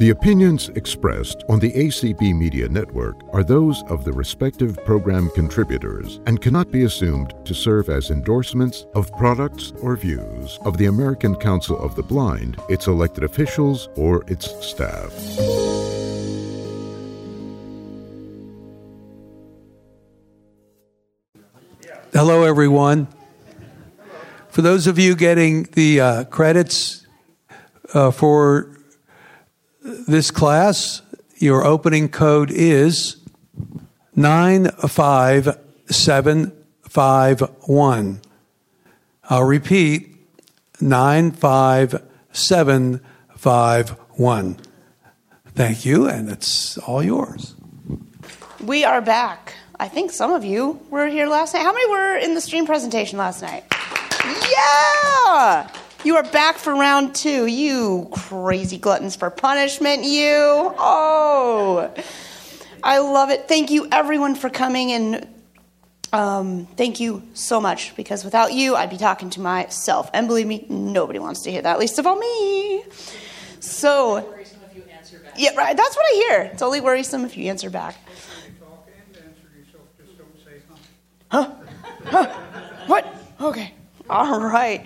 The opinions expressed on the ACB Media Network are those of the respective program contributors and cannot be assumed to serve as endorsements of products or views of the American Council of the Blind, its elected officials, or its staff. Hello, everyone. For those of you getting the uh, credits uh, for this class, your opening code is 95751. I'll repeat 95751. Thank you, and it's all yours. We are back. I think some of you were here last night. How many were in the stream presentation last night? Yeah! You are back for round two. You crazy gluttons for punishment, you. Oh, I love it. Thank you, everyone, for coming. And um, thank you so much because without you, I'd be talking to myself. And believe me, nobody wants to hear that, least of all me. So, yeah, right. That's what I hear. It's only worrisome if you answer back. Huh? Huh? What? Okay. All right.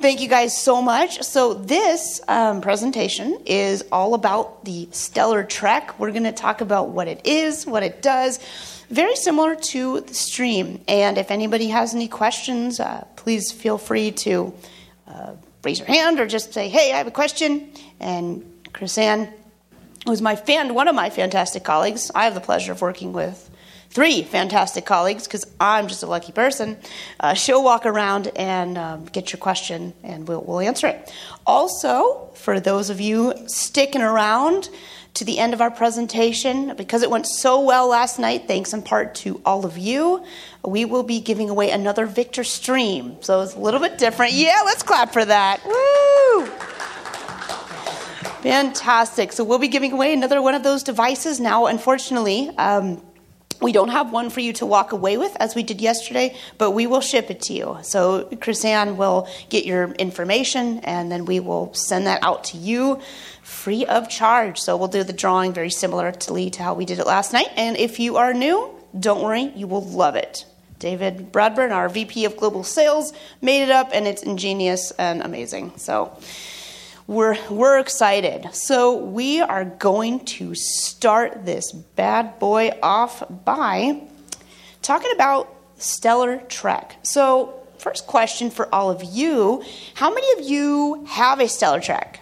Thank you guys so much. So, this um, presentation is all about the StellarTrek. We're going to talk about what it is, what it does. Very similar to the stream. And if anybody has any questions, uh, please feel free to uh, raise your hand or just say, hey, I have a question. And Chris Ann, who's my fan, one of my fantastic colleagues, I have the pleasure of working with three fantastic colleagues because I'm just a lucky person. Uh, she'll walk around and um, get your question and we'll, we'll answer it. Also, for those of you sticking around to the end of our presentation, because it went so well last night, thanks in part to all of you, we will be giving away another Victor Stream. So it's a little bit different. Yeah, let's clap for that. Woo! Fantastic. So we'll be giving away another one of those devices now. Unfortunately, um, we don't have one for you to walk away with as we did yesterday, but we will ship it to you. So Chrisanne will get your information and then we will send that out to you free of charge. So we'll do the drawing very similarly to how we did it last night. And if you are new, don't worry, you will love it. David Bradburn, our VP of Global Sales, made it up and it's ingenious and amazing. So we're, we're excited. So, we are going to start this bad boy off by talking about Stellar Trek. So, first question for all of you How many of you have a StellarTrek?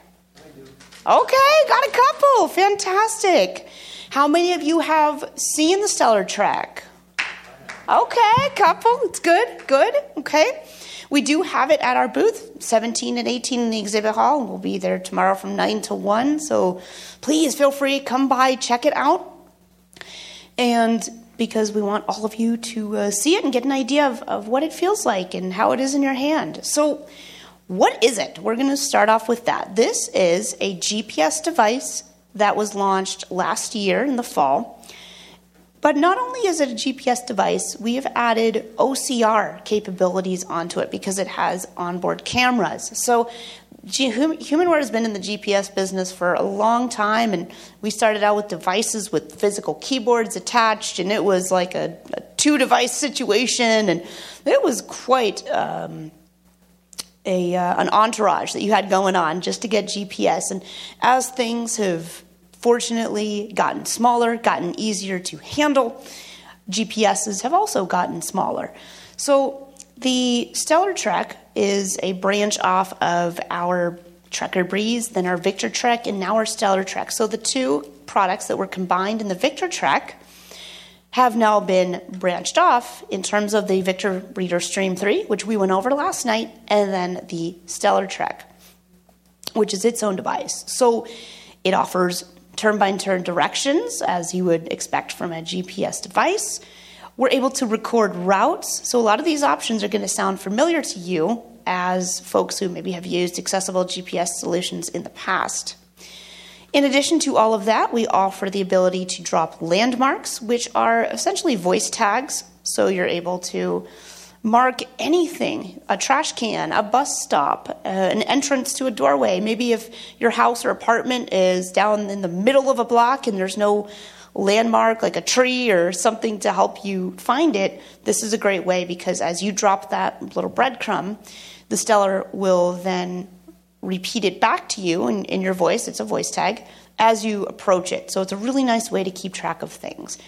Okay, got a couple. Fantastic. How many of you have seen the StellarTrek? Okay, couple. It's good, good. Okay. We do have it at our booth, 17 and 18 in the exhibit hall. We'll be there tomorrow from 9 to 1. So please feel free, come by, check it out. And because we want all of you to uh, see it and get an idea of, of what it feels like and how it is in your hand. So, what is it? We're going to start off with that. This is a GPS device that was launched last year in the fall. But not only is it a GPS device, we have added OCR capabilities onto it because it has onboard cameras. So HumanWare has been in the GPS business for a long time, and we started out with devices with physical keyboards attached, and it was like a, a two device situation, and it was quite um, a, uh, an entourage that you had going on just to get GPS. And as things have fortunately gotten smaller, gotten easier to handle. GPSs have also gotten smaller. So the StellarTrek is a branch off of our Trekker Breeze, then our Victor Trek, and now our StellarTrek. So the two products that were combined in the Victor Trek have now been branched off in terms of the Victor Reader Stream 3, which we went over last night, and then the Stellar Trek, which is its own device. So it offers turn by turn directions, as you would expect from a GPS device. We're able to record routes. So, a lot of these options are going to sound familiar to you as folks who maybe have used accessible GPS solutions in the past. In addition to all of that, we offer the ability to drop landmarks, which are essentially voice tags. So, you're able to mark anything a trash can, a bus stop, uh, an entrance to a doorway. Maybe if your house or apartment is down in the middle of a block and there's no landmark like a tree or something to help you find it, this is a great way because as you drop that little breadcrumb, the stellar will then repeat it back to you in, in your voice. It's a voice tag as you approach it. So it's a really nice way to keep track of things.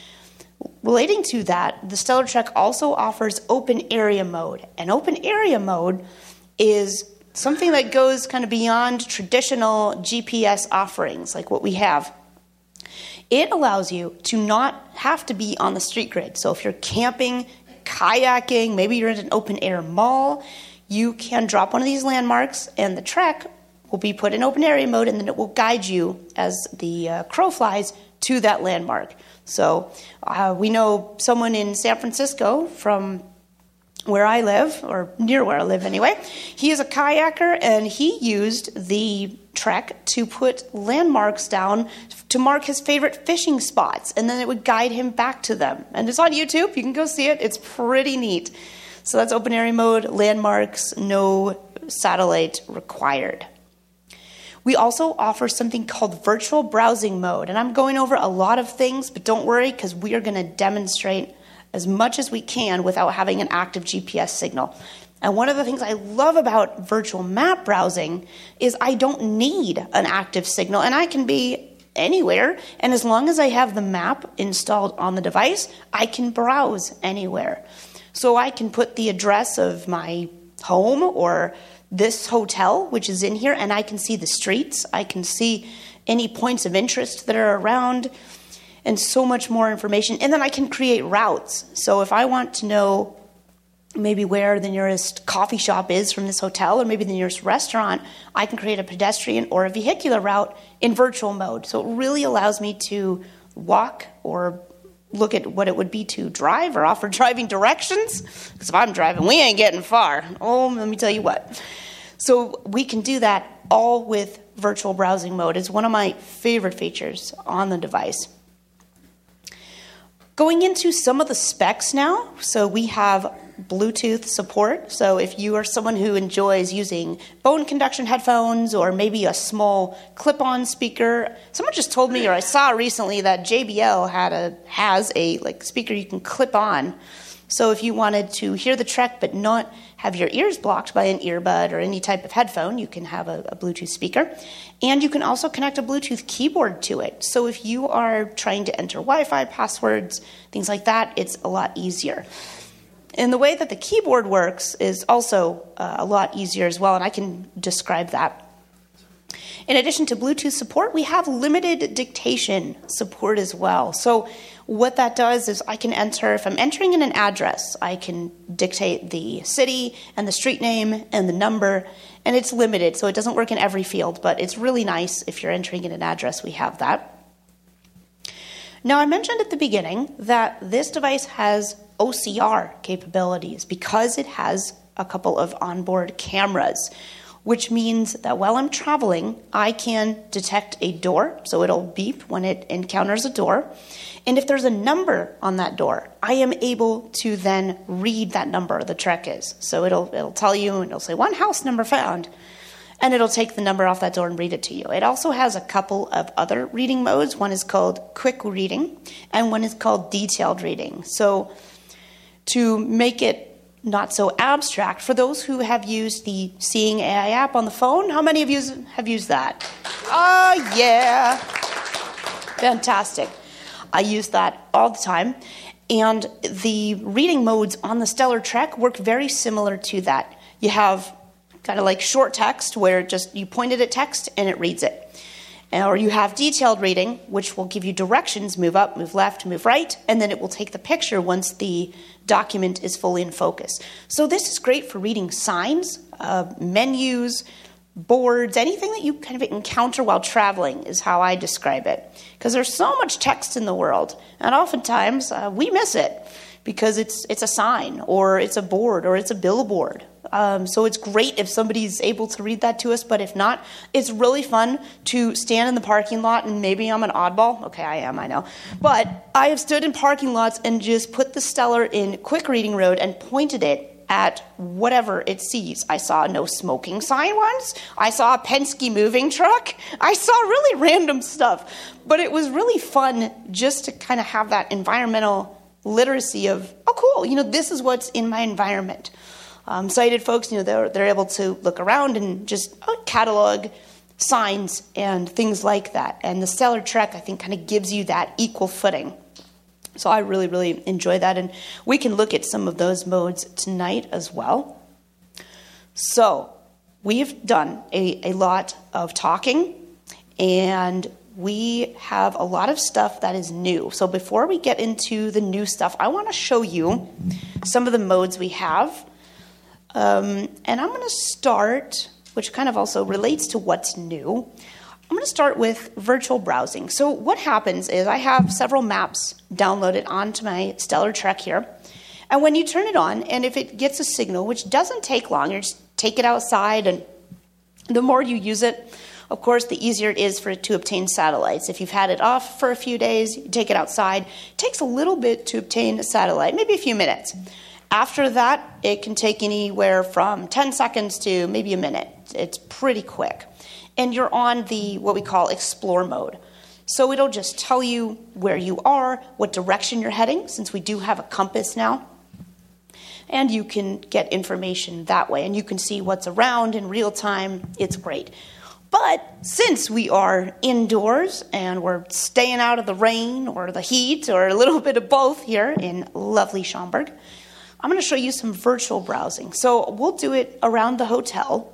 Relating to that, the Stellar Trek also offers open area mode. And open area mode is something that goes kind of beyond traditional GPS offerings like what we have. It allows you to not have to be on the street grid. So if you're camping, kayaking, maybe you're in an open air mall, you can drop one of these landmarks and the trek will be put in open area mode and then it will guide you as the uh, crow flies to that landmark. So uh, we know someone in San Francisco from where I live, or near where I live anyway. He is a kayaker and he used the trek to put landmarks down to mark his favorite fishing spots, and then it would guide him back to them. And it's on YouTube, you can go see it, it's pretty neat. So that's open area mode, landmarks, no satellite required. We also offer something called virtual browsing mode. And I'm going over a lot of things, but don't worry because we are going to demonstrate as much as we can without having an active GPS signal. And one of the things I love about virtual map browsing is I don't need an active signal and I can be anywhere. And as long as I have the map installed on the device, I can browse anywhere. So I can put the address of my home or this hotel, which is in here, and I can see the streets. I can see any points of interest that are around, and so much more information. And then I can create routes. So if I want to know maybe where the nearest coffee shop is from this hotel, or maybe the nearest restaurant, I can create a pedestrian or a vehicular route in virtual mode. So it really allows me to walk or look at what it would be to drive or offer driving directions. Because if I'm driving, we ain't getting far. Oh, let me tell you what. So we can do that all with virtual browsing mode. It's one of my favorite features on the device. Going into some of the specs now, so we have Bluetooth support. So if you are someone who enjoys using bone conduction headphones or maybe a small clip-on speaker, someone just told me or I saw recently that JBL had a has a like speaker you can clip on. So if you wanted to hear the track but not have your ears blocked by an earbud or any type of headphone, you can have a, a, Bluetooth speaker. And you can also connect a Bluetooth keyboard to it. So if you are trying to enter Wi Fi passwords, things like that, it's a lot easier. And the way that the keyboard works is also uh, a lot easier as well, and I can describe that. In addition to Bluetooth support, we have limited dictation support as well. So what that does is I can enter, if I'm entering in an address, I can dictate the city and the street name and the number, and it's limited, so it doesn't work in every field, but it's really nice if you're entering in an address, we have that. Now, I mentioned at the beginning that this device has OCR capabilities because it has a couple of onboard cameras which means that while I'm traveling, I can detect a door, so it'll beep when it encounters a door. And if there's a number on that door, I am able to then read that number the trek is. So it'll it'll tell you and it'll say one house number found. And it'll take the number off that door and read it to you. It also has a couple of other reading modes. One is called quick reading, and one is called detailed reading. So, to make it not so abstract. For those who have used the Seeing AI app on the phone, how many of you have used that? Oh, yeah. Fantastic. I use that all the time. And the reading modes on the StellarTrek work very similar to that. You have kind of like short text where just you point it at text and it reads it. Or you have detailed reading, which will give you directions move up, move left, move right, and then it will take the picture once the document is fully in focus. So, this is great for reading signs, uh, menus, boards, anything that you kind of encounter while traveling is how I describe it. Because there's so much text in the world, and oftentimes uh, we miss it because it's it's a sign or it's a board or it's a billboard. Um, so it's great if somebody's able to read that to us, but if not, it's really fun to stand in the parking lot and maybe I'm an oddball. Okay, I am, I know. But I have stood in parking lots and just put the Stellar in quick reading mode and pointed it at whatever it sees. I saw no smoking sign once. I saw a Penske moving truck. I saw really random stuff. But it was really fun just to kind of have that environmental literacy of, oh, cool, you know, this is what's in my environment. Um, sighted folks, you know, they're, they're able to look around and just uh, catalog signs and things like that. And the StellarTrek, I think, kind of gives you that equal footing. So I really, really enjoy that. And we can look at some of those modes tonight as well. So we've done a, a lot of talking and we have a lot of stuff that is new. So before we get into the new stuff, I want to show you some of the modes we have. Um, and I'm going to start, which kind of also relates to what's new. I'm going to start with virtual browsing. So, what happens is I have several maps downloaded onto my StellarTrek here. And when you turn it on, and if it gets a signal, which doesn't take long, you just take it outside, and the more you use it, of course, the easier it is for it to obtain satellites. If you've had it off for a few days, you take it outside. It takes a little bit to obtain a satellite, maybe a few minutes. After that, it can take anywhere from 10 seconds to maybe a minute. It's pretty quick and you're on the what we call explore mode. So it'll just tell you where you are, what direction you're heading, since we do have a compass now. And you can get information that way, and you can see what's around in real time. It's great. But since we are indoors and we're staying out of the rain or the heat or a little bit of both here in lovely Schaumburg, I'm going to show you some virtual browsing. So we'll do it around the hotel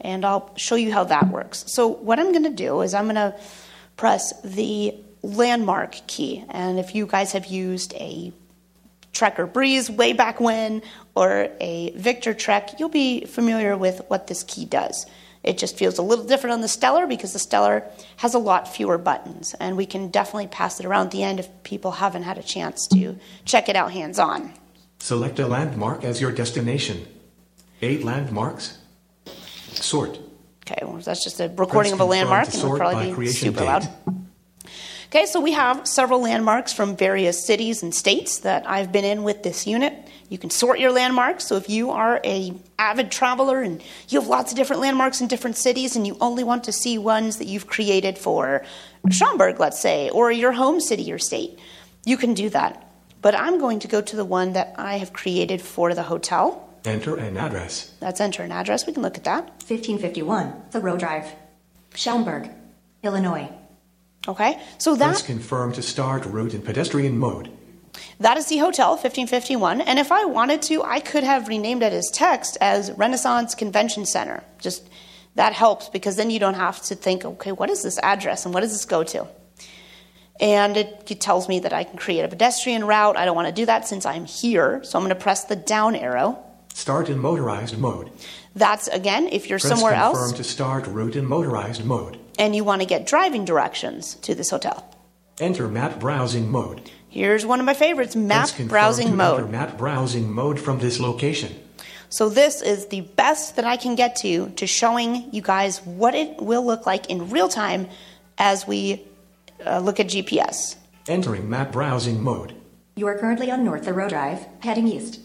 and I'll show you how that works. So, what I'm going to do is I'm going to press the landmark key. And if you guys have used a Trekker Breeze way back when or a Victor Trek, you'll be familiar with what this key does. It just feels a little different on the Stellar because the Stellar has a lot fewer buttons, and we can definitely pass it around at the end if people haven't had a chance to check it out hands on. Select a landmark as your destination. Eight landmarks Sort. Okay, well, that's just a recording of a landmark, and it'll probably be super date. loud. Okay, so we have several landmarks from various cities and states that I've been in with this unit. You can sort your landmarks. So if you are a avid traveler and you have lots of different landmarks in different cities and you only want to see ones that you've created for Schaumburg, let's say, or your home city or state, you can do that. But I'm going to go to the one that I have created for the hotel. Enter an address. Let's enter an address. We can look at that. 1551 Thoreau Drive, Schaumburg, Illinois. Okay, so that. Press confirm to start route in pedestrian mode. That is the hotel, 1551. And if I wanted to, I could have renamed it as text as Renaissance Convention Center. Just that helps because then you don't have to think, okay, what is this address and what does this go to? And it, it tells me that I can create a pedestrian route. I don't want to do that since I'm here. So I'm going to press the down arrow. Start in motorized mode. That's again, if you're Press somewhere confirm else. to start route in motorized mode. And you want to get driving directions to this hotel. Enter map browsing mode. Here's one of my favorites map browsing mode. Enter map browsing mode from this location. So, this is the best that I can get to to showing you guys what it will look like in real time as we uh, look at GPS. Entering map browsing mode. You are currently on North Thoreau Drive, heading east.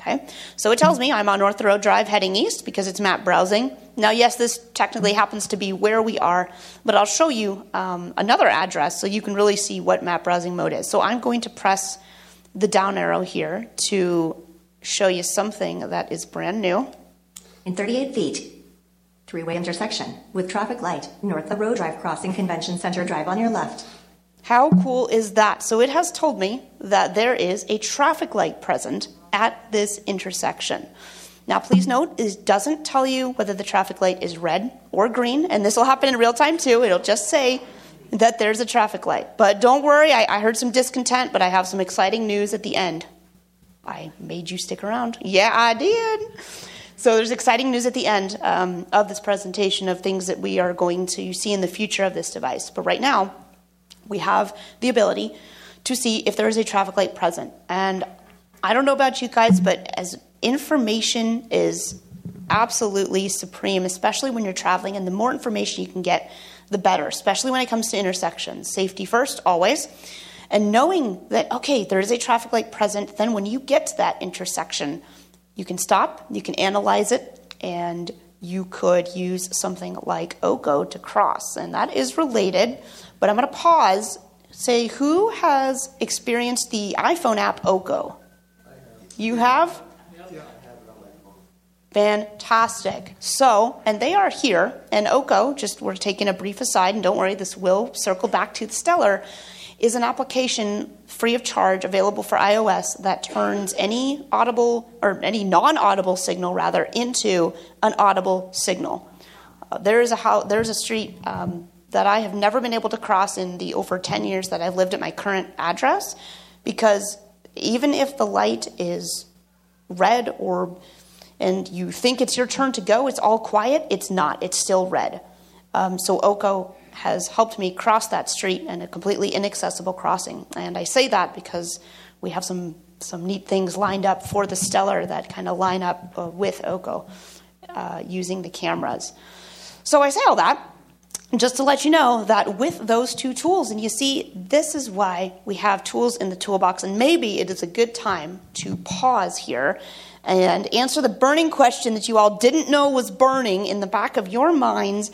Okay, so it tells me I'm on North Thoreau Drive heading east because it's map browsing. Now, yes, this technically happens to be where we are, but I'll show you um, another address so you can really see what map browsing mode is. So I'm going to press the down arrow here to show you something that is brand new. In 38 feet, three way intersection with traffic light, North Thoreau Drive crossing Convention Center Drive on your left. How cool is that? So it has told me that there is a traffic light present at this intersection. Now, please note, it doesn't tell you whether the traffic light is red or green, and this will happen in real time too. It'll just say that there's a traffic light. But don't worry, I, I heard some discontent, but I have some exciting news at the end. I made you stick around. Yeah, I did. So there's exciting news at the end um, of this presentation of things that we are going to see in the future of this device. But right now, we have the ability to see if there is a traffic light present. And I don't know about you guys, but as information is absolutely supreme, especially when you're traveling, and the more information you can get, the better, especially when it comes to intersections. Safety first, always. And knowing that, okay, there is a traffic light present, then when you get to that intersection, you can stop, you can analyze it, and you could use something like Oko to cross. And that is related, but I'm going to pause. Say, who has experienced the iPhone app Oko? You have? Fantastic. So, and they are here, and Oko, just we're taking a brief aside, and don't worry, this will circle back to the Stellar, is an application free of charge available for iOS that turns any audible or any non audible signal, rather, into an audible signal. Uh, there is a, house, there's a street um, that I have never been able to cross in the over 10 years that I've lived at my current address because even if the light is red or and you think it's your turn to go, it's all quiet, it's not. It's still red. Um, so Oko has helped me cross that street in a completely inaccessible crossing. And I say that because we have some, some neat things lined up for the Stellar that kind of line up uh, with Oko uh, using the cameras. So I say all that just to let you know that with those two tools, and you see, this is why we have tools in the toolbox, and maybe it is a good time to pause here and answer the burning question that you all didn't know was burning in the back of your minds.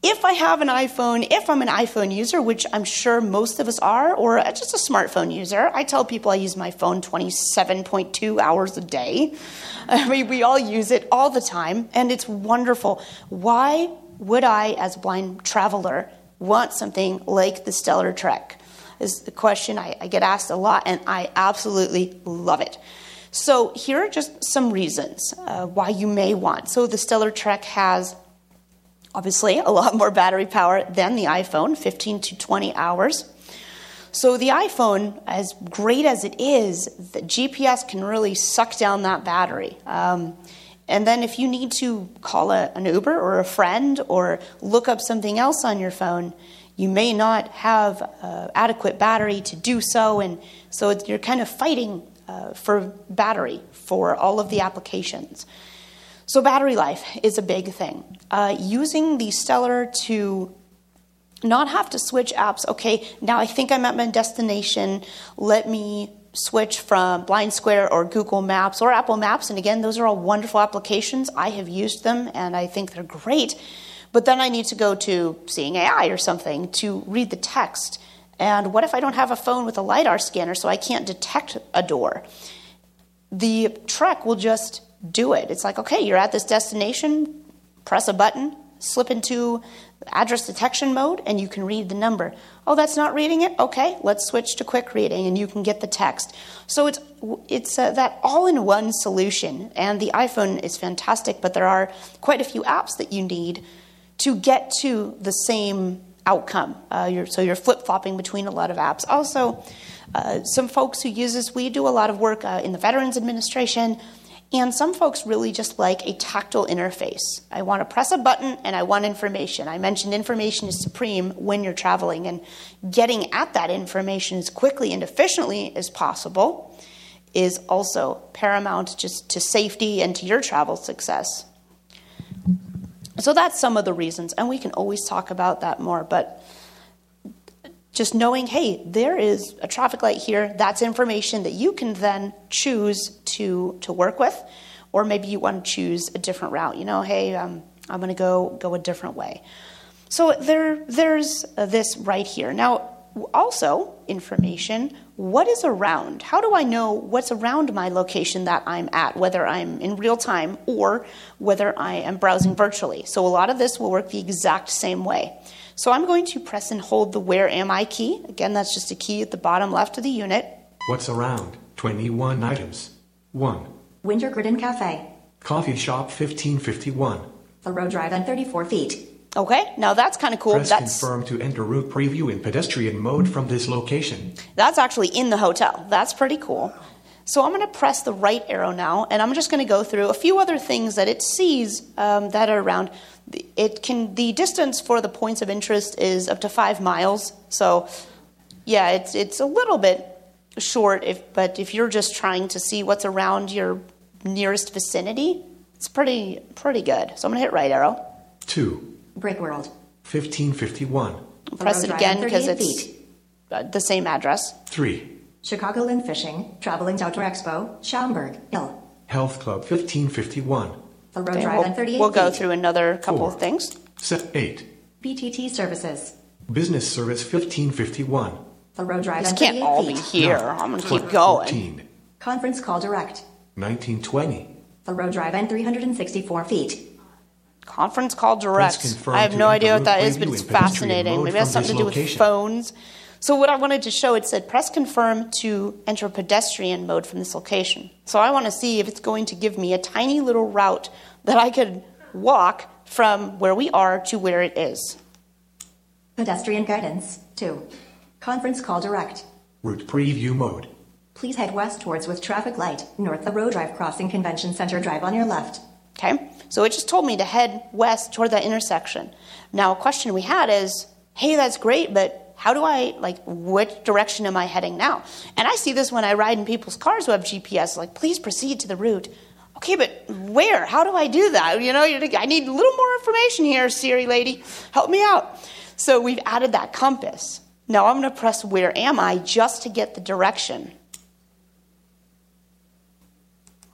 If I have an iPhone, if I'm an iPhone user, which I'm sure most of us are, or just a smartphone user, I tell people I use my phone 27.2 hours a day. I mean, we all use it all the time, and it's wonderful. Why would I, as a blind traveler, want something like the StellarTrek? Is the question I, I get asked a lot, and I absolutely love it. So, here are just some reasons uh, why you may want. So, the StellarTrek has obviously a lot more battery power than the iPhone 15 to 20 hours. So, the iPhone, as great as it is, the GPS can really suck down that battery. Um, and then if you need to call a, an Uber or a friend or look up something else on your phone, you may not have uh, adequate battery to do so. And so you're kind of fighting uh, for battery for all of the applications. So, battery life is a big thing. Uh, using the Stellar to not have to switch apps. Okay, now I think I'm at my destination. Let me switch from BlindSquare or Google Maps or Apple Maps. And again, those are all wonderful applications. I have used them and I think they're great. But then I need to go to Seeing AI or something to read the text. And what if I don't have a phone with a LiDAR scanner so I can't detect a door? The Trek will just do it. It's like, okay, you're at this destination, press a button, slip into address detection mode, and you can read the number. Oh, that's not reading it? Okay, let's switch to quick reading, and you can get the text. So it's, it's uh, that all in one solution. And the iPhone is fantastic, but there are quite a few apps that you need to get to the same outcome. Uh, you're, so you're flip flopping between a lot of apps. Also, uh, some folks who use this, we do a lot of work uh, in the Veterans Administration and some folks really just like a tactile interface. I want to press a button and I want information. I mentioned information is supreme when you're traveling, and getting at that information as quickly and efficiently as possible is also paramount just to safety and to your travel success. So that's some of the reasons, and we can always talk about that more, but just knowing, hey, there is a traffic light here, that's information that you can then choose to, to work with, or maybe you want to choose a different route. You know, hey, um, I'm going to go go a different way. So there, there's uh, this right here. Now, also information. What is around? How do I know what's around my location that I'm at, whether I'm in real time or whether I am browsing virtually? So a lot of this will work the exact same way. So I'm going to press and hold the Where Am I key. Again, that's just a key at the bottom left of the unit. What's around? 21 items. 1. Winter Garden Cafe. Coffee shop 1551. Thoreau Drive and 34 feet. Okay, now that's kind of cool. Press that's confirm to enter route preview in pedestrian mode from this location. that's actually in the hotel. That's pretty cool. So I'm going to press the right arrow now, and I'm just going to go through a few other things that it sees um, that are around. It can the distance for the points of interest is up to five miles. So yeah, it's it's a little bit short. If but if you're just trying to see what's around your nearest vicinity, it's pretty pretty good. So I'm going to hit right arrow. 2. Brickworld. 1551. Press it again because it's feet. uh, the same address. 3. Chicago Chicagoland Fishing. Traveling Outdoor Expo. Schaumburg. Hill. Health Club 1551. Thoreau Okay, Drive we'll, and 38 we'll go feet. through another couple Four. of things. Set 8. BTT services. Business Service 1551. Thoreau Drive This and can't 38 all feet. be here. Nine. I'm going to keep going. 14. Conference call direct. 1920. Thoreau Drive and 364 feet. Conference call direct. I have no idea what that is, but it's fascinating. Maybe it has something to this do with phones. So what I wanted to show, it said press confirm to enter pedestrian mode from this location. So I want to see if it's going to give me a tiny little route that I could walk from where we are to where it is. Pedestrian guidance. 2. Conference call direct. Route Preview Mode. Please head west towards with traffic light, north Thoreau Drive crossing Convention Center Drive on your left. Okay? So it just told me to head west toward that intersection. Now, a question we had is hey, that's great, but how do I, like, which direction am I heading now? And I see this when I ride in people's cars who have GPS, like, please proceed to the route. Okay, but where? How do I do that? You know, I need a little more information here, Siri lady. Help me out. So we've added that compass. Now I'm going to press where am I just to get the direction.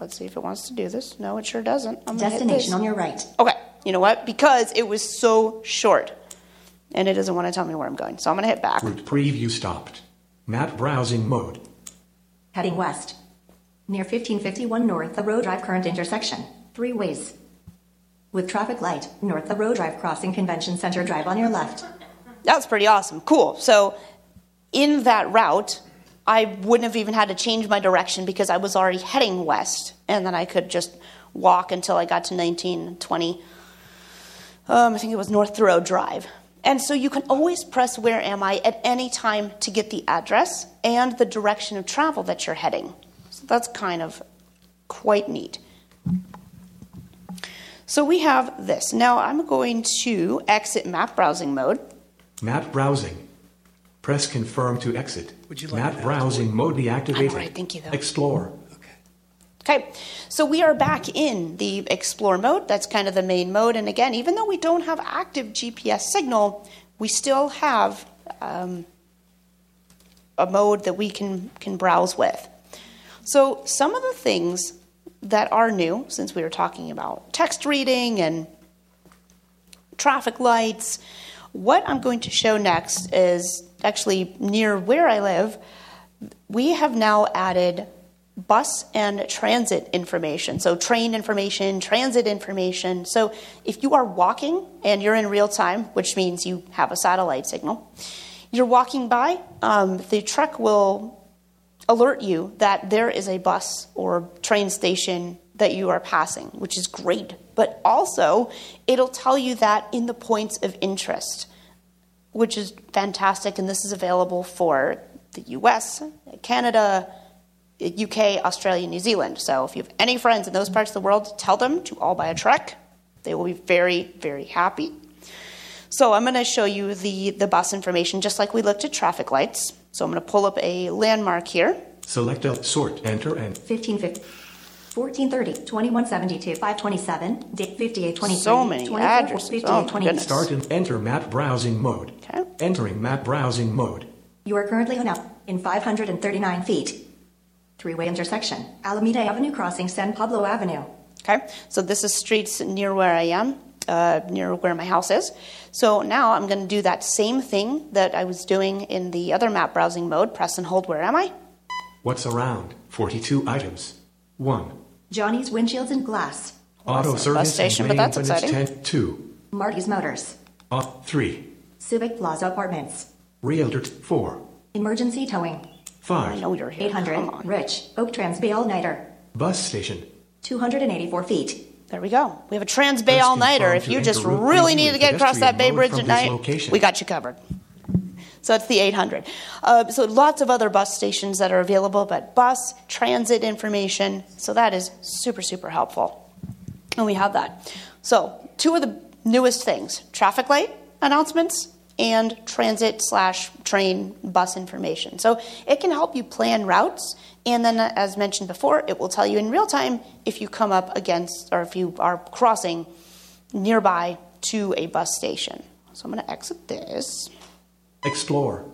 Let's see if it wants to do this. No, it sure doesn't. I'm gonna hit this. Destination on your right. Okay, you know what? Because it was so short and it doesn't want to tell me where I'm going. So I'm going to hit back. Route Preview stopped. Map Browsing Mode. Heading west. Near 1551 North Thoreau Drive current intersection. Three ways. With traffic light, north Thoreau Drive crossing Convention Center Drive on your left. That was pretty awesome. Cool. So in that route, I wouldn't have even had to change my direction because I was already heading west. And then I could just walk until I got to 1920. Um, I think it was North Thoreau Drive. And so you can always press where am I at any time to get the address and the direction of travel that you're heading. So that's kind of quite neat. So we have this. Now I'm going to exit map browsing mode. Map Browsing. Press Confirm to exit. Would you like Map? Browsing Mode deactivated. All right, thank you, though. Explore. Okay, so we are back in the explore mode. That's kind of the main mode. And again, even though we don't have active GPS signal, we still have um, a mode that we can, can browse with. So, some of the things that are new, since we were talking about text reading and traffic lights, what I'm going to show next is actually near where I live. We have now added bus and transit information. So, train information, transit information. So, if you are walking and you're in real time, which means you have a satellite signal, you're walking by, um, the truck will alert you that there is a bus or train station that you are passing, which is great. But also, it'll tell you that in the points of interest, which is fantastic. And this is available for the US, Canada, UK, Australia, New Zealand. So if you have any friends in those parts of the world, tell them to all buy a trek. They will be very, very happy. So I'm going to show you the, the bus information just like we looked at traffic lights. So I'm going to pull up a landmark here. Select a sort, enter, and 1550. 1430, 2172, 527, 5823, So many addresses. 58, Oh, 20. start and enter map browsing mode. Okay. Entering map browsing mode. You are currently hung up in 539 feet. Three-way intersection. Alameda Avenue crossing San Pablo Avenue. Okay, so this is streets near where I am, uh, near where my house is. So now I'm going to do that same thing that I was doing in the other map browsing mode. Press and hold. Where am I? What's around? 42 items. 1. Johnny's Windshields and Glass. Auto Bus service station, and but that's maintenance exciting. tent 2. Marty's Motors. Uh, 3. Civic Plaza Apartments. Realtor t- 4. Emergency Towing. I 5. know you're here. Come 800, on. Rich. Oak Trans Bay All Nighter. Bus station. 284 feet. There we go. We have a Trans Bay all nighter. If you just really preview need to get across that Bay Bridge at night, location. we got you covered. So it's the 800. Uh, so lots of other bus stations that are available, but bus, transit information. So that is super, super helpful. And we have that. So two of the newest things traffic light announcements and transit slash train bus information. So it can help you plan routes. And then, as mentioned before, it will tell you in real time if you come up against or if you are crossing nearby to a bus station. So I'm going to exit this. Explore.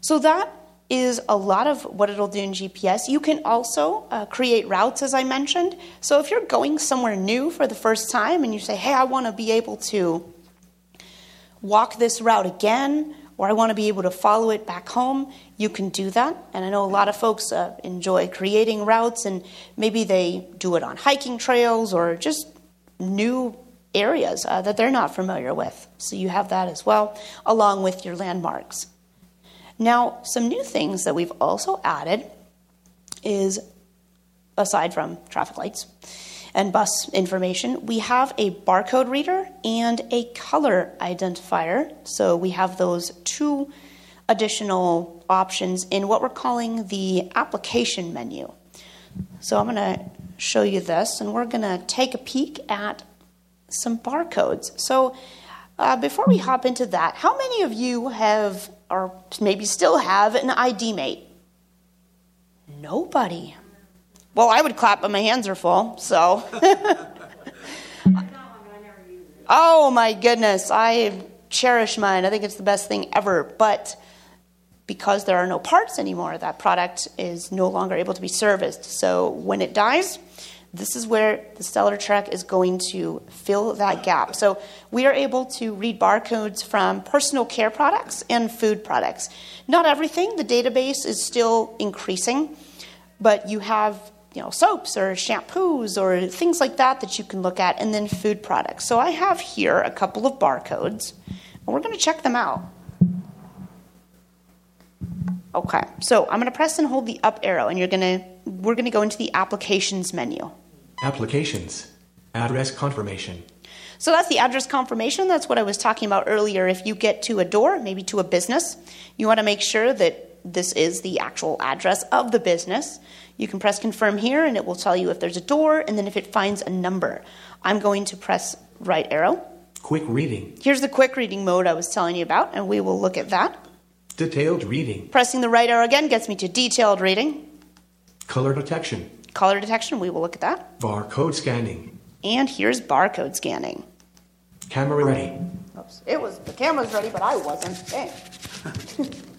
So that is a lot of what it'll do in GPS. You can also uh, create routes, as I mentioned. So if you're going somewhere new for the first time and you say, hey, I want to be able to walk this route again, or I want to be able to follow it back home, you can do that. And I know a lot of folks uh, enjoy creating routes, and maybe they do it on hiking trails or just new areas uh, that they're not familiar with. So you have that as well, along with your landmarks. Now, some new things that we've also added is, aside from traffic lights and bus information, we have a barcode reader and a color identifier. So we have those two additional options in what we're calling the application menu. So I'm going to show you this, and we're going to take a peek at some barcodes. So uh, before we hop into that, how many of you have, or maybe still have, an ID mate? Nobody. Well, I would clap, but my hands are full, so. oh my goodness, I cherish mine. I think it's the best thing ever. But because there are no parts anymore, that product is no longer able to be serviced. So when it dies, this is where the StellarTrek is going to fill that gap. So we are able to read barcodes from personal care products and food products. Not everything, the database is still increasing, but you have you know soaps or shampoos or things like that that you can look at and then food products. So I have here a couple of barcodes and we're going to check them out. Okay. So I'm going to press and hold the up arrow and you're going to we're going to go into the applications menu. Applications. Address confirmation. So that's the address confirmation. That's what I was talking about earlier. If you get to a door, maybe to a business, you want to make sure that this is the actual address of the business. You can press confirm here and it will tell you if there's a door and then if it finds a number. I'm going to press right arrow. Quick reading. Here's the quick reading mode I was telling you about, and we will look at that. Detailed reading. Pressing the right arrow again gets me to detailed reading. Color detection. Color detection, we will look at that. Barcode scanning. And here's barcode scanning. Camera ready. Oops. It was the camera's ready, but I wasn't. Dang.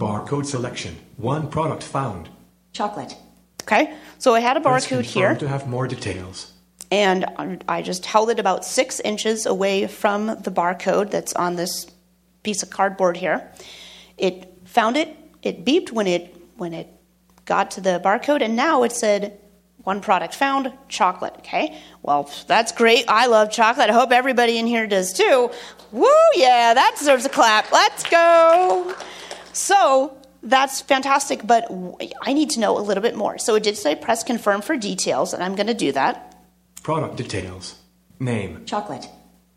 Barcode selection. One product found. Chocolate. Okay, so I had a Press barcode confirm here, to have more details. and I just held it about six inches away from the barcode that's on this piece of cardboard here. It found it. It beeped when it when it got to the barcode, and now it said one product found, chocolate. Okay, well that's great. I love chocolate. I hope everybody in here does too. Woo, yeah, that deserves a clap. Let's go. So that's fantastic, but I need to know a little bit more. So it did say press confirm for details, and I'm going to do that. Product details. Name. Chocolate.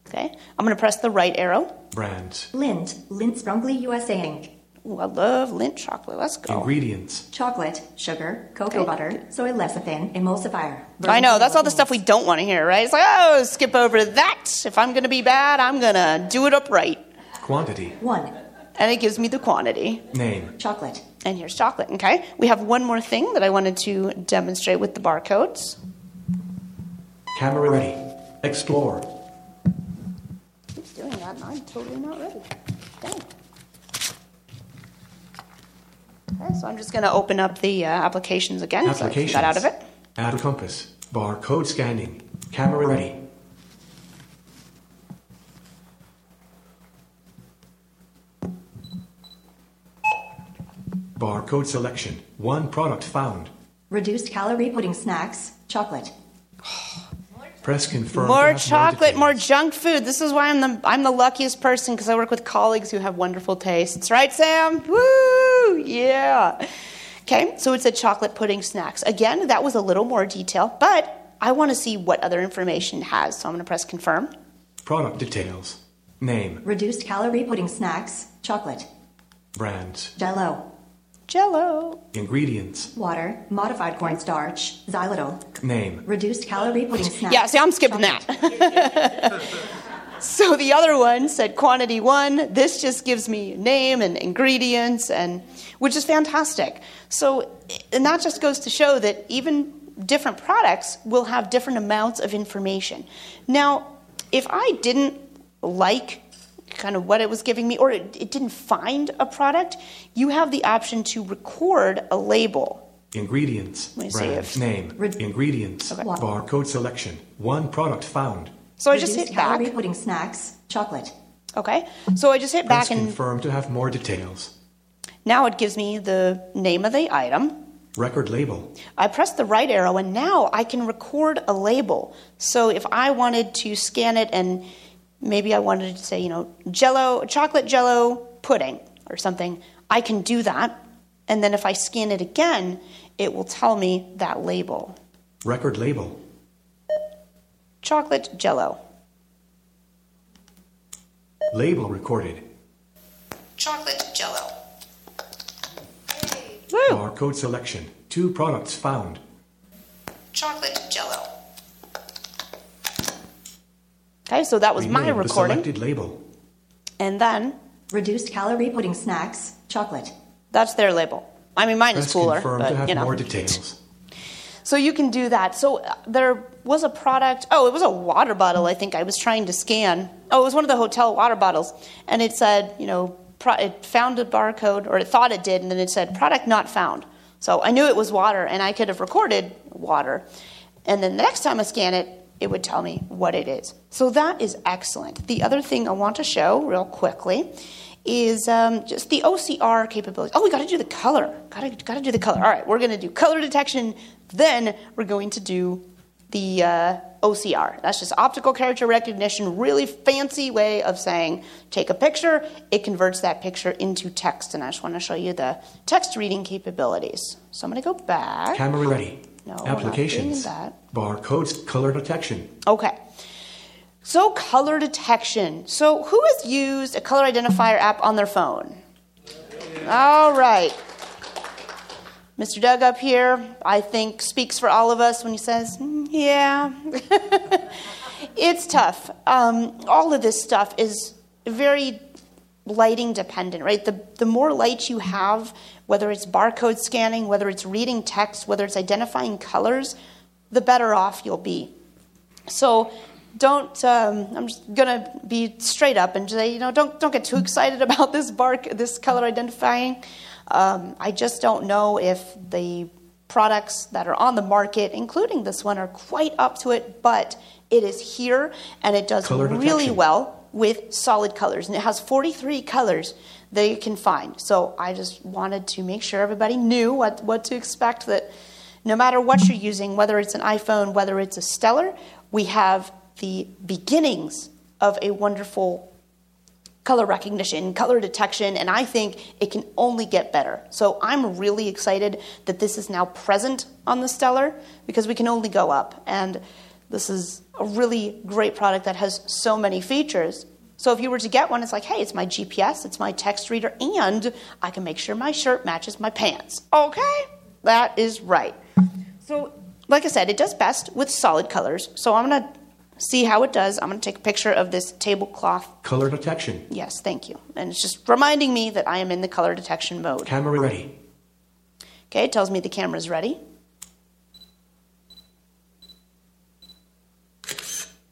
Okay, I'm going to press the right arrow. Brands. Lindt. Lindt Sprüngli USA Inc. Ooh, I love Lindt chocolate. Let's go. Ingredients. Chocolate, sugar, cocoa Okay. butter, soy lecithin, emulsifier. I know that's all the stuff we don't want to hear, right? It's like, oh, skip over that. If I'm going to be bad, I'm going to do it upright, Quantity. One. And it gives me the quantity. Name. Chocolate. And here's chocolate. Okay, we have one more thing that I wanted to demonstrate with the barcodes. Camera ready. Explore. Keeps doing that, and I'm totally not ready. Dang. Okay, so I'm just going to open up the uh, applications again. So I can Applications. get out of it. Add compass. Barcode scanning. Camera ready. Barcode selection. One product found. Reduced calorie pudding snacks. Chocolate. Press confirm. More chocolate, more details. junk food. This is why I'm the I'm the luckiest person because I work with colleagues who have wonderful tastes. Right, Sam? Woo! Yeah. Okay, so it's a chocolate pudding snacks. Again, that was a little more detail, but I want to see what other information it has. So I'm going to press confirm. Product details. Name. Reduced calorie pudding snacks. Chocolate. Brands. Jell-O. Jell-O. Ingredients. Water. Modified cornstarch. Xylitol. Name. Reduced calorie pudding snacks. Yeah, see, I'm skipping Chocolate. that. so the other one said quantity one. This just gives me name and ingredients, and which is fantastic. So, and that just goes to show that even different products will have different amounts of information. Now, if I didn't like kind of what it was giving me, or it, it didn't find a product, you have the option to record a label. Ingredients. Let me see Brand. if- Name. Red- Ingredients. Okay. Barcode selection. One product found. So I just hit back. calorie pudding snacks, chocolate. Okay. So I just hit back Press and confirm to have more details. now it gives me the name of the item. Record label. I press the right arrow and now I can record a label. So if I wanted to scan it and maybe I wanted to say, you know, jello, chocolate jello pudding or something, I can do that. And then if I scan it again, it will tell me that label. Record label. Chocolate jello. Label recorded. Chocolate jello. Woo! Barcode selection. Two products found. Chocolate jello. Okay, so that was my Rename the recording. selected label. And then Reduced calorie pudding snacks, chocolate. that's their label. I mean, mine is cooler, confirm to but have you know. more details. So you can do that. So uh, there was a product. Oh, it was a water bottle. I think I was trying to scan. Oh, it was one of the hotel water bottles, and it said, you know, pro- it found a barcode, or it thought it did, and then it said product not found. So I knew it was water, and I could have recorded water, and then the next time I scan it, it would tell me what it is. So that is excellent. The other thing I want to show real quickly is um, just the OCR capability. Oh, we got to do the color. Got to got to do the color. All right, we're going to do color detection. Then we're going to do the uh, OCR. That's just optical character recognition. Really fancy way of saying take a picture. It converts that picture into text, and I just want to show you the text reading capabilities. So I'm going to go back. Camera ready. No, not Applications. doing that. Barcodes color detection. Okay. So, color detection. So, who has used a color identifier app on their phone? All right. Mr. Doug up here, I think, speaks for all of us when he says, "Mm, yeah. it's tough. Um, all of this stuff is very lighting dependent, right? The, the more light you have, whether it's barcode scanning, whether it's reading text, whether it's identifying colors, the better off you'll be. So don't. Um, I'm just gonna be straight up and say, you know, don't don't get too excited about this bark, this color identifying. Um, I just don't know if the products that are on the market, including this one, are quite up to it. But it is here, and it does Color really detection. well with solid colors, and it has 43 colors that you can find. So I just wanted to make sure everybody knew what what to expect. That no matter what you're using, whether it's an iPhone, whether it's a Stellar, we have the beginnings of a wonderful color recognition, color detection, and I think it can only get better. So I'm really excited that this is now present on the Stellar because we can only go up. And this is a really great product that has so many features. So if you were to get one, it's like, hey, it's my GPS, it's my text reader, and I can make sure my shirt matches my pants. Okay? That is right. So, like I said, it does best with solid colors. So I'm going to see how it does. I'm going to take a picture of this tablecloth Color detection. Yes, thank you. And it's just reminding me that I am in the color detection mode. Camera ready. Okay, it tells me the camera's ready.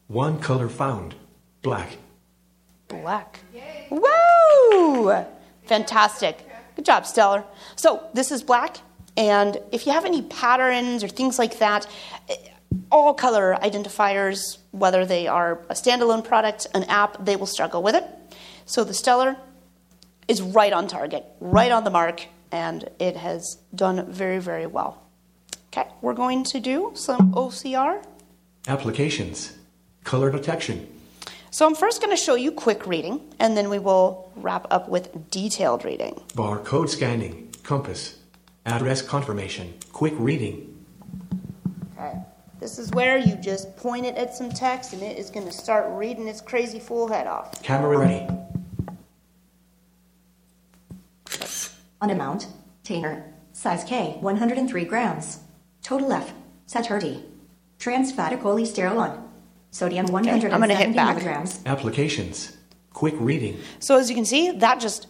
One color found. Black. Black. Yay. Woo! Fantastic. Good job, Stellar. So this is black, and if you have any patterns or things like that, all color identifiers, whether they are a standalone product, an app, they will struggle with it. So the Stellar is right on target, right on the mark, and it has done very, very well. Okay, we're going to do some OCR. Applications. Color detection. So I'm first going to show you quick reading, and then we will wrap up with detailed reading. Barcode scanning. Compass. Address confirmation. Quick reading. Okay. This is where you just point it at some text, and it is going to start reading its crazy fool head off. Camera ready. On amount, Tainer, size K, 103 grams. Total F, Saturday. Trans fat cholesterol, sodium I'm gonna hit 170 back. milligrams. Applications. Quick reading. So as you can see, that just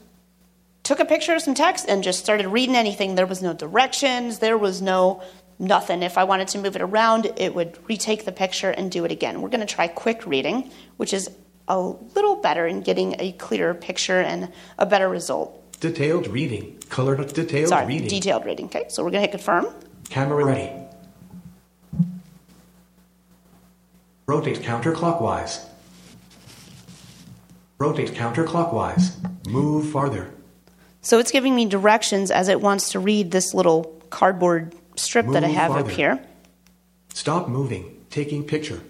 took a picture of some text and just started reading anything. There was no directions, there was no nothing. If I wanted to move it around, it would retake the picture and do it again. We're going to try quick reading, which is a little better in getting a clearer picture and a better result. Detailed reading. Color detailed Sorry, reading. detailed reading. Okay, so we're going to hit confirm. Camera ready. Rotate counterclockwise. Rotate counterclockwise. Move farther. So it's giving me directions as it wants to read this little cardboard strip that I Move have up here. Stop moving. Taking picture.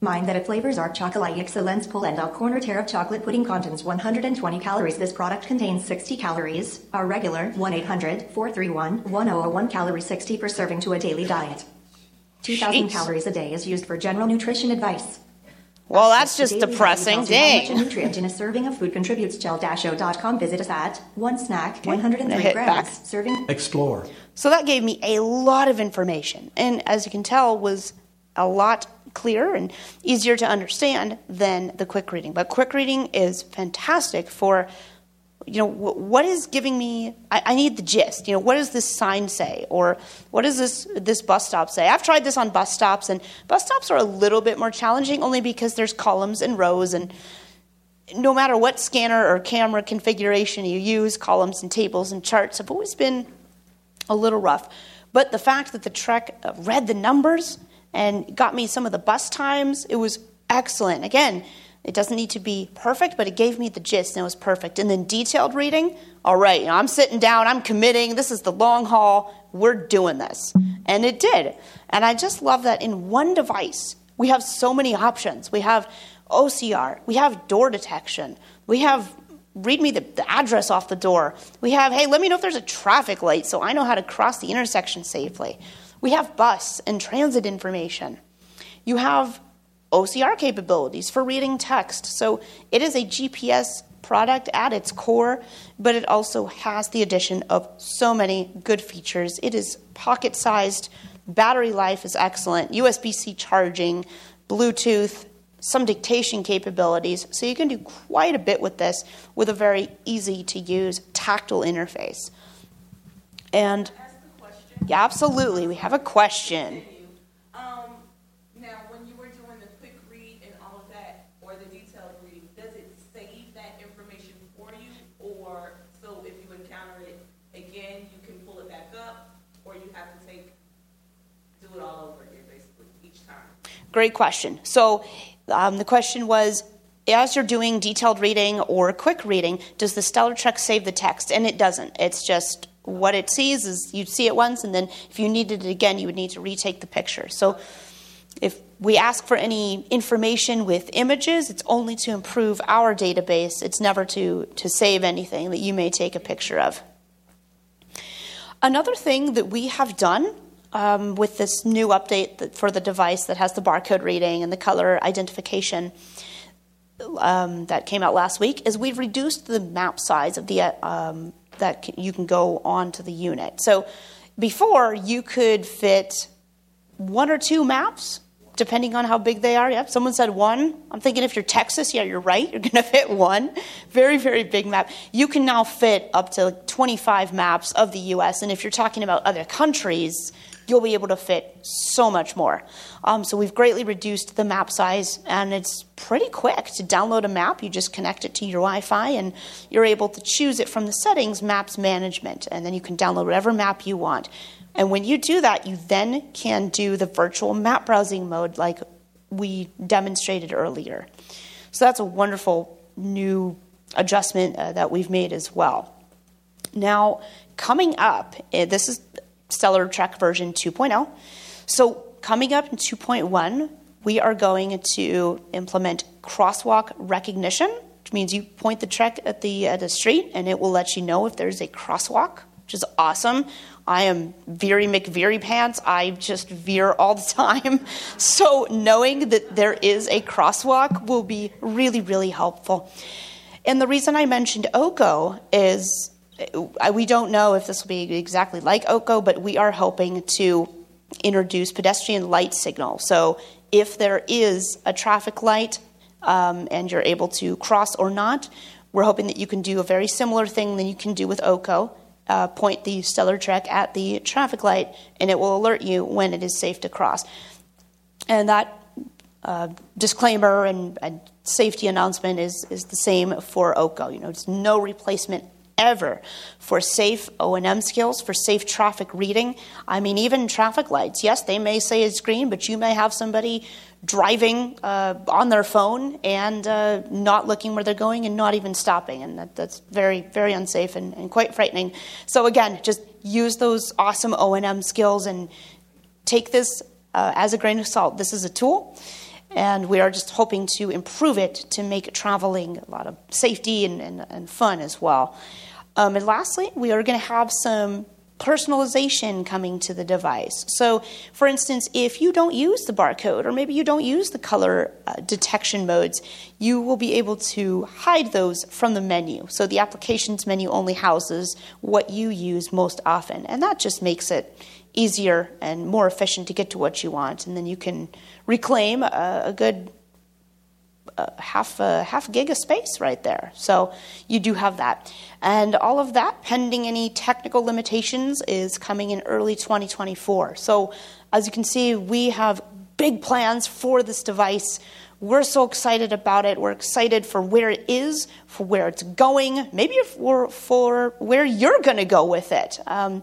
Mind that if flavors are chocolate excellence polenta corner tear of chocolate pudding contains 120 calories. This product contains 60 calories. Our regular 1-800-431-1001 calorie 60 per serving to a daily diet. 2,000 calories a day is used for general nutrition advice. Well, that's just Daily depressing. tells you How much a Dang. nutrient in a serving of food contributes. Jell-O.com. Visit us at one snack, I'm 103 grams. back. Serving Explore. So that gave me a lot of information, and as you can tell, was a lot clearer and easier to understand than the quick reading. But quick reading is fantastic for, you know, wh- what is giving me? I, I need the gist. You know, what does this sign say, or what does this this bus stop say? I've tried this on bus stops, and bus stops are a little bit more challenging, only because there's columns and rows and no matter what scanner or camera configuration you use, columns and tables and charts have always been a little rough. But the fact that the Trek uh, read the numbers and got me some of the bus times, it was excellent. Again, it doesn't need to be perfect, but it gave me the gist and it was perfect. And then detailed reading, all right, you know, I'm sitting down, I'm committing, this is the long haul, we're doing this. And it did. And I just love that in one device, we have so many options. We have OCR, we have door detection, we have read me the, the address off the door. We have, hey, let me know if there's a traffic light so I know how to cross the intersection safely. We have bus and transit information. You have OCR capabilities for reading text. So it is a GPS product at its core, but it also has the addition of so many good features. It is pocket sized, battery life is excellent, USB C charging, Bluetooth, some dictation capabilities. So you can do quite a bit with this with a very easy to use tactile interface. And yeah, absolutely, we have a question. Um, now, when you were doing the quick read and all of that, or the detailed reading, does it save that information for you? Or, so if you encounter it again, you can pull it back up, or you have to take, do it all over again, basically, each time? Great question. So um, the question was as you're doing detailed reading or quick reading, does the StellarTrek save the text? And it doesn't. It's just what it sees is you'd see it once, and then if you needed it again, you would need to retake the picture. So if we ask for any information with images, it's only to improve our database. It's never to, to save anything that you may take a picture of. Another thing that we have done um, with this new update for the device that has the barcode reading and the color identification um, that came out last week is we've reduced the map size of the um, that you can go onto the unit. So before you could fit one or two maps depending on how big they are. Yep, someone said one. I'm thinking if you're Texas, yeah, you're right. You're going to fit one. Very, very big map. You can now fit up to 25 maps of the U.S. And if you're talking about other countries, you'll be able to fit so much more. Um, so we've greatly reduced the map size, and it's pretty quick to download a map. You just connect it to your Wi-Fi, and you're able to choose it from the settings, Maps Management, and then you can download whatever map you want. And when you do that, you then can do the virtual map browsing mode like we demonstrated earlier. So that's a wonderful new adjustment uh, that we've made as well. Now, coming up, eh, this is StellarTrek version 2.0. So, coming up in 2.1, we are going to implement crosswalk recognition, which means you point the Trek at the at a street and it will let you know if there's a crosswalk, which is awesome. I am Veery McVeary pants. I just veer all the time. So, knowing that there is a crosswalk will be really, really helpful. And the reason I mentioned Oko is we don't know if this will be exactly like Oko, but we are hoping to introduce pedestrian light signal. So if there is a traffic light um, and you're able to cross or not, we're hoping that you can do a very similar thing than you can do with Oko. uh, point the StellarTrek at the traffic light, and it will alert you when it is safe to cross. And that uh, disclaimer and, and, safety announcement is, is the same for Oko. You know, it's no replacement ever for safe O&M skills, for safe traffic reading. I mean, even traffic lights. Yes, they may say it's green, but you may have somebody driving uh, on their phone and uh, not looking where they're going and not even stopping. And that, that's very, very unsafe and, and quite frightening. So again, just use those awesome O&M skills and take this uh, as a grain of salt. This is a tool and we are just hoping to improve it to make traveling a lot of safety and, and, and fun as well. Um, and lastly, we are going to have some personalization coming to the device. So, for instance, if you don't use the barcode or maybe you don't use the color uh, detection modes, you will be able to hide those from the menu. So, the applications menu only houses what you use most often, and that just makes it easier and more efficient to get to what you want. And then you can reclaim a, a good uh, half a half gig of space right there. So you do have that, and all of that, pending any technical limitations, is coming in early 2024. So as you can see, we have big plans for this device. We're so excited about it. We're excited for where it is, for where it's going, maybe for, for where you're going to go with it. Um,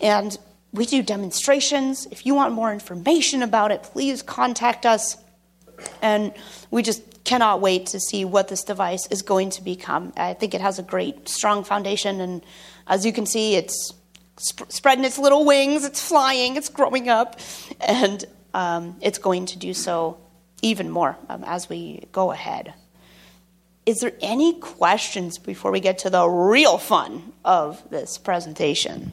and we do demonstrations. If you want more information about it, please contact us. And we just cannot wait to see what this device is going to become. I think it has a great, strong foundation. And as you can see, it's sp- spreading its little wings, it's flying, it's growing up, and um, it's going to do so even more um, as we go ahead. Is there any questions before we get to the real fun of this presentation?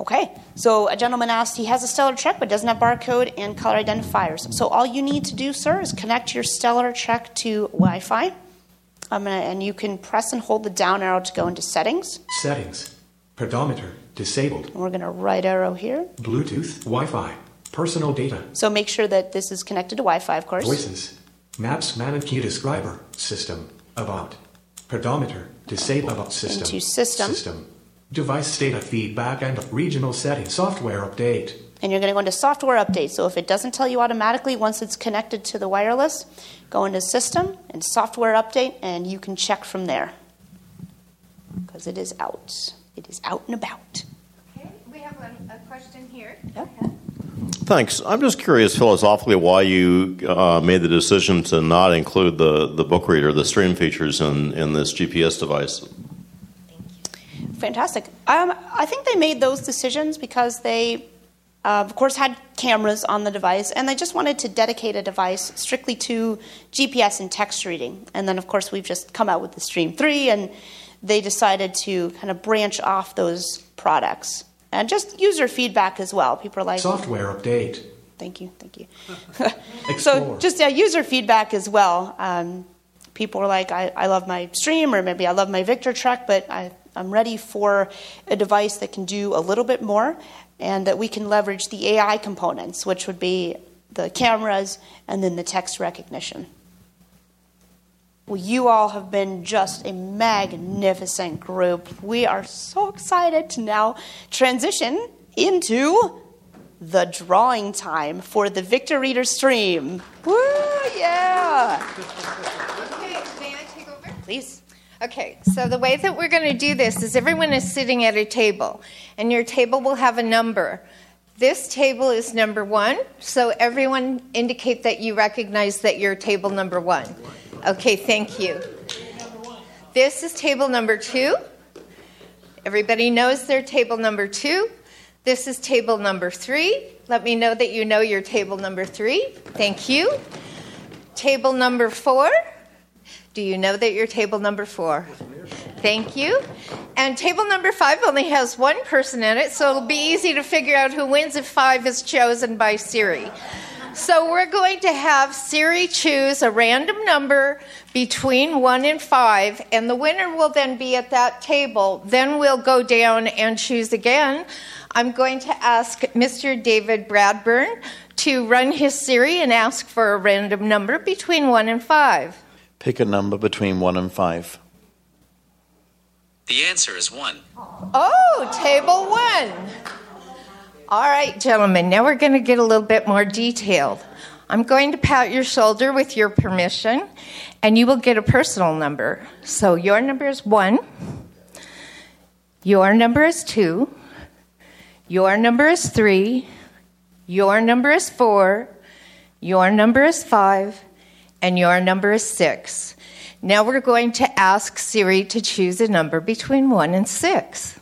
Okay, so a gentleman asked, he has a StellarTrek but doesn't have barcode and color identifiers. So all you need to do, sir, is connect your StellarTrek to Wi Fi. and you can press and hold the down arrow to go into settings. Settings. Pedometer disabled. And we're going to right arrow here. Bluetooth, Wi Fi, personal data. So make sure that this is connected to Wi Fi, of course. Voices. Maps man and key describer. System. About. Pedometer. Disable about system. Into system. System. Device data feedback and regional setting software update. And you're going to go into software update. So if it doesn't tell you automatically once it's connected to the wireless, go into system and software update, and you can check from there. Because it is out. It is out and about. Okay, we have a, a question here. Yep. Thanks. I'm just curious philosophically why you uh, made the decision to not include the, the book reader, the stream features in, in this GPS device. Fantastic. Um, I think they made those decisions because they, uh, of course, had cameras on the device and they just wanted to dedicate a device strictly to GPS and text reading. And then, of course, we've just come out with the Stream 3 and they decided to kind of branch off those products. And just user feedback as well. People are like, software update. Thank you, thank you. so, just uh, user feedback as well. Um, people are like, I, I love my stream, or maybe I love my Victor Trek, but I I'm ready for a device that can do a little bit more and that we can leverage the AI components, which would be the cameras and then the text recognition. Well, you all have been just a magnificent group. We are so excited to now transition into the drawing time for the Victor Reader stream. Woo, yeah! Okay, may I take over? Please. Okay, so the way that we're going to do this is everyone is sitting at a table, and your table will have a number. This table is number one, so everyone indicate that you recognize that you're table number one. Okay, thank you. This is table number two. Everybody knows their table number two. This is table number three. Let me know that you know your table number three. Thank you. Table number four. Do you know that you're table number four? Thank you. And table number five only has one person in it, so it'll be easy to figure out who wins if five is chosen by Siri. So we're going to have Siri choose a random number between one and five, and the winner will then be at that table. Then we'll go down and choose again. I'm going to ask Mr. David Bradburn to run his Siri and ask for a random number between one and five. Pick a number between 1 and 5. The answer is 1. Oh, table one. All right, gentlemen, now we're going to get a little bit more detailed. I'm going to pat your shoulder with your permission, and you will get a personal number. So your number is one, your number is two, your number is three, your number is four, your number is five, and your number is six. Now we're going to ask Siri to choose a number between one and six.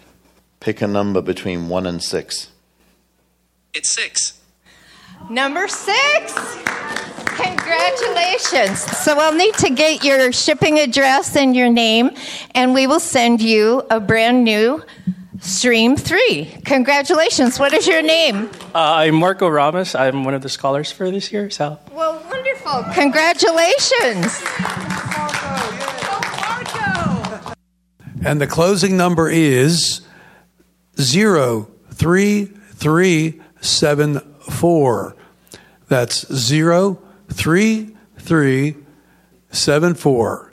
Pick a number between 1 and 6. It's 6. Number six. Congratulations. So we'll need to get your shipping address and your name, and we will send you a brand new Stream 3. Congratulations. What is your name? Uh, I'm Marco Ramos. I'm one of the scholars for this year. So Well, wonderful. Congratulations. And the closing number is 03374. That's 03374.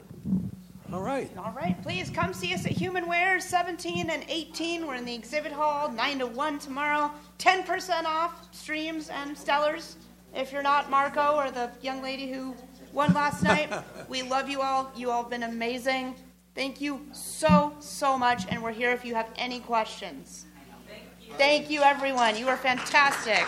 All right. All right, please come see us at HumanWare 17 and 18. We're in the exhibit hall, 9 to 1 tomorrow. 10% off streams and stellars. If you're not Marco or the young lady who won last night, we love you all. You all have been amazing. Thank you so, so much. And we're here if you have any questions. Thank you, everyone. You are fantastic.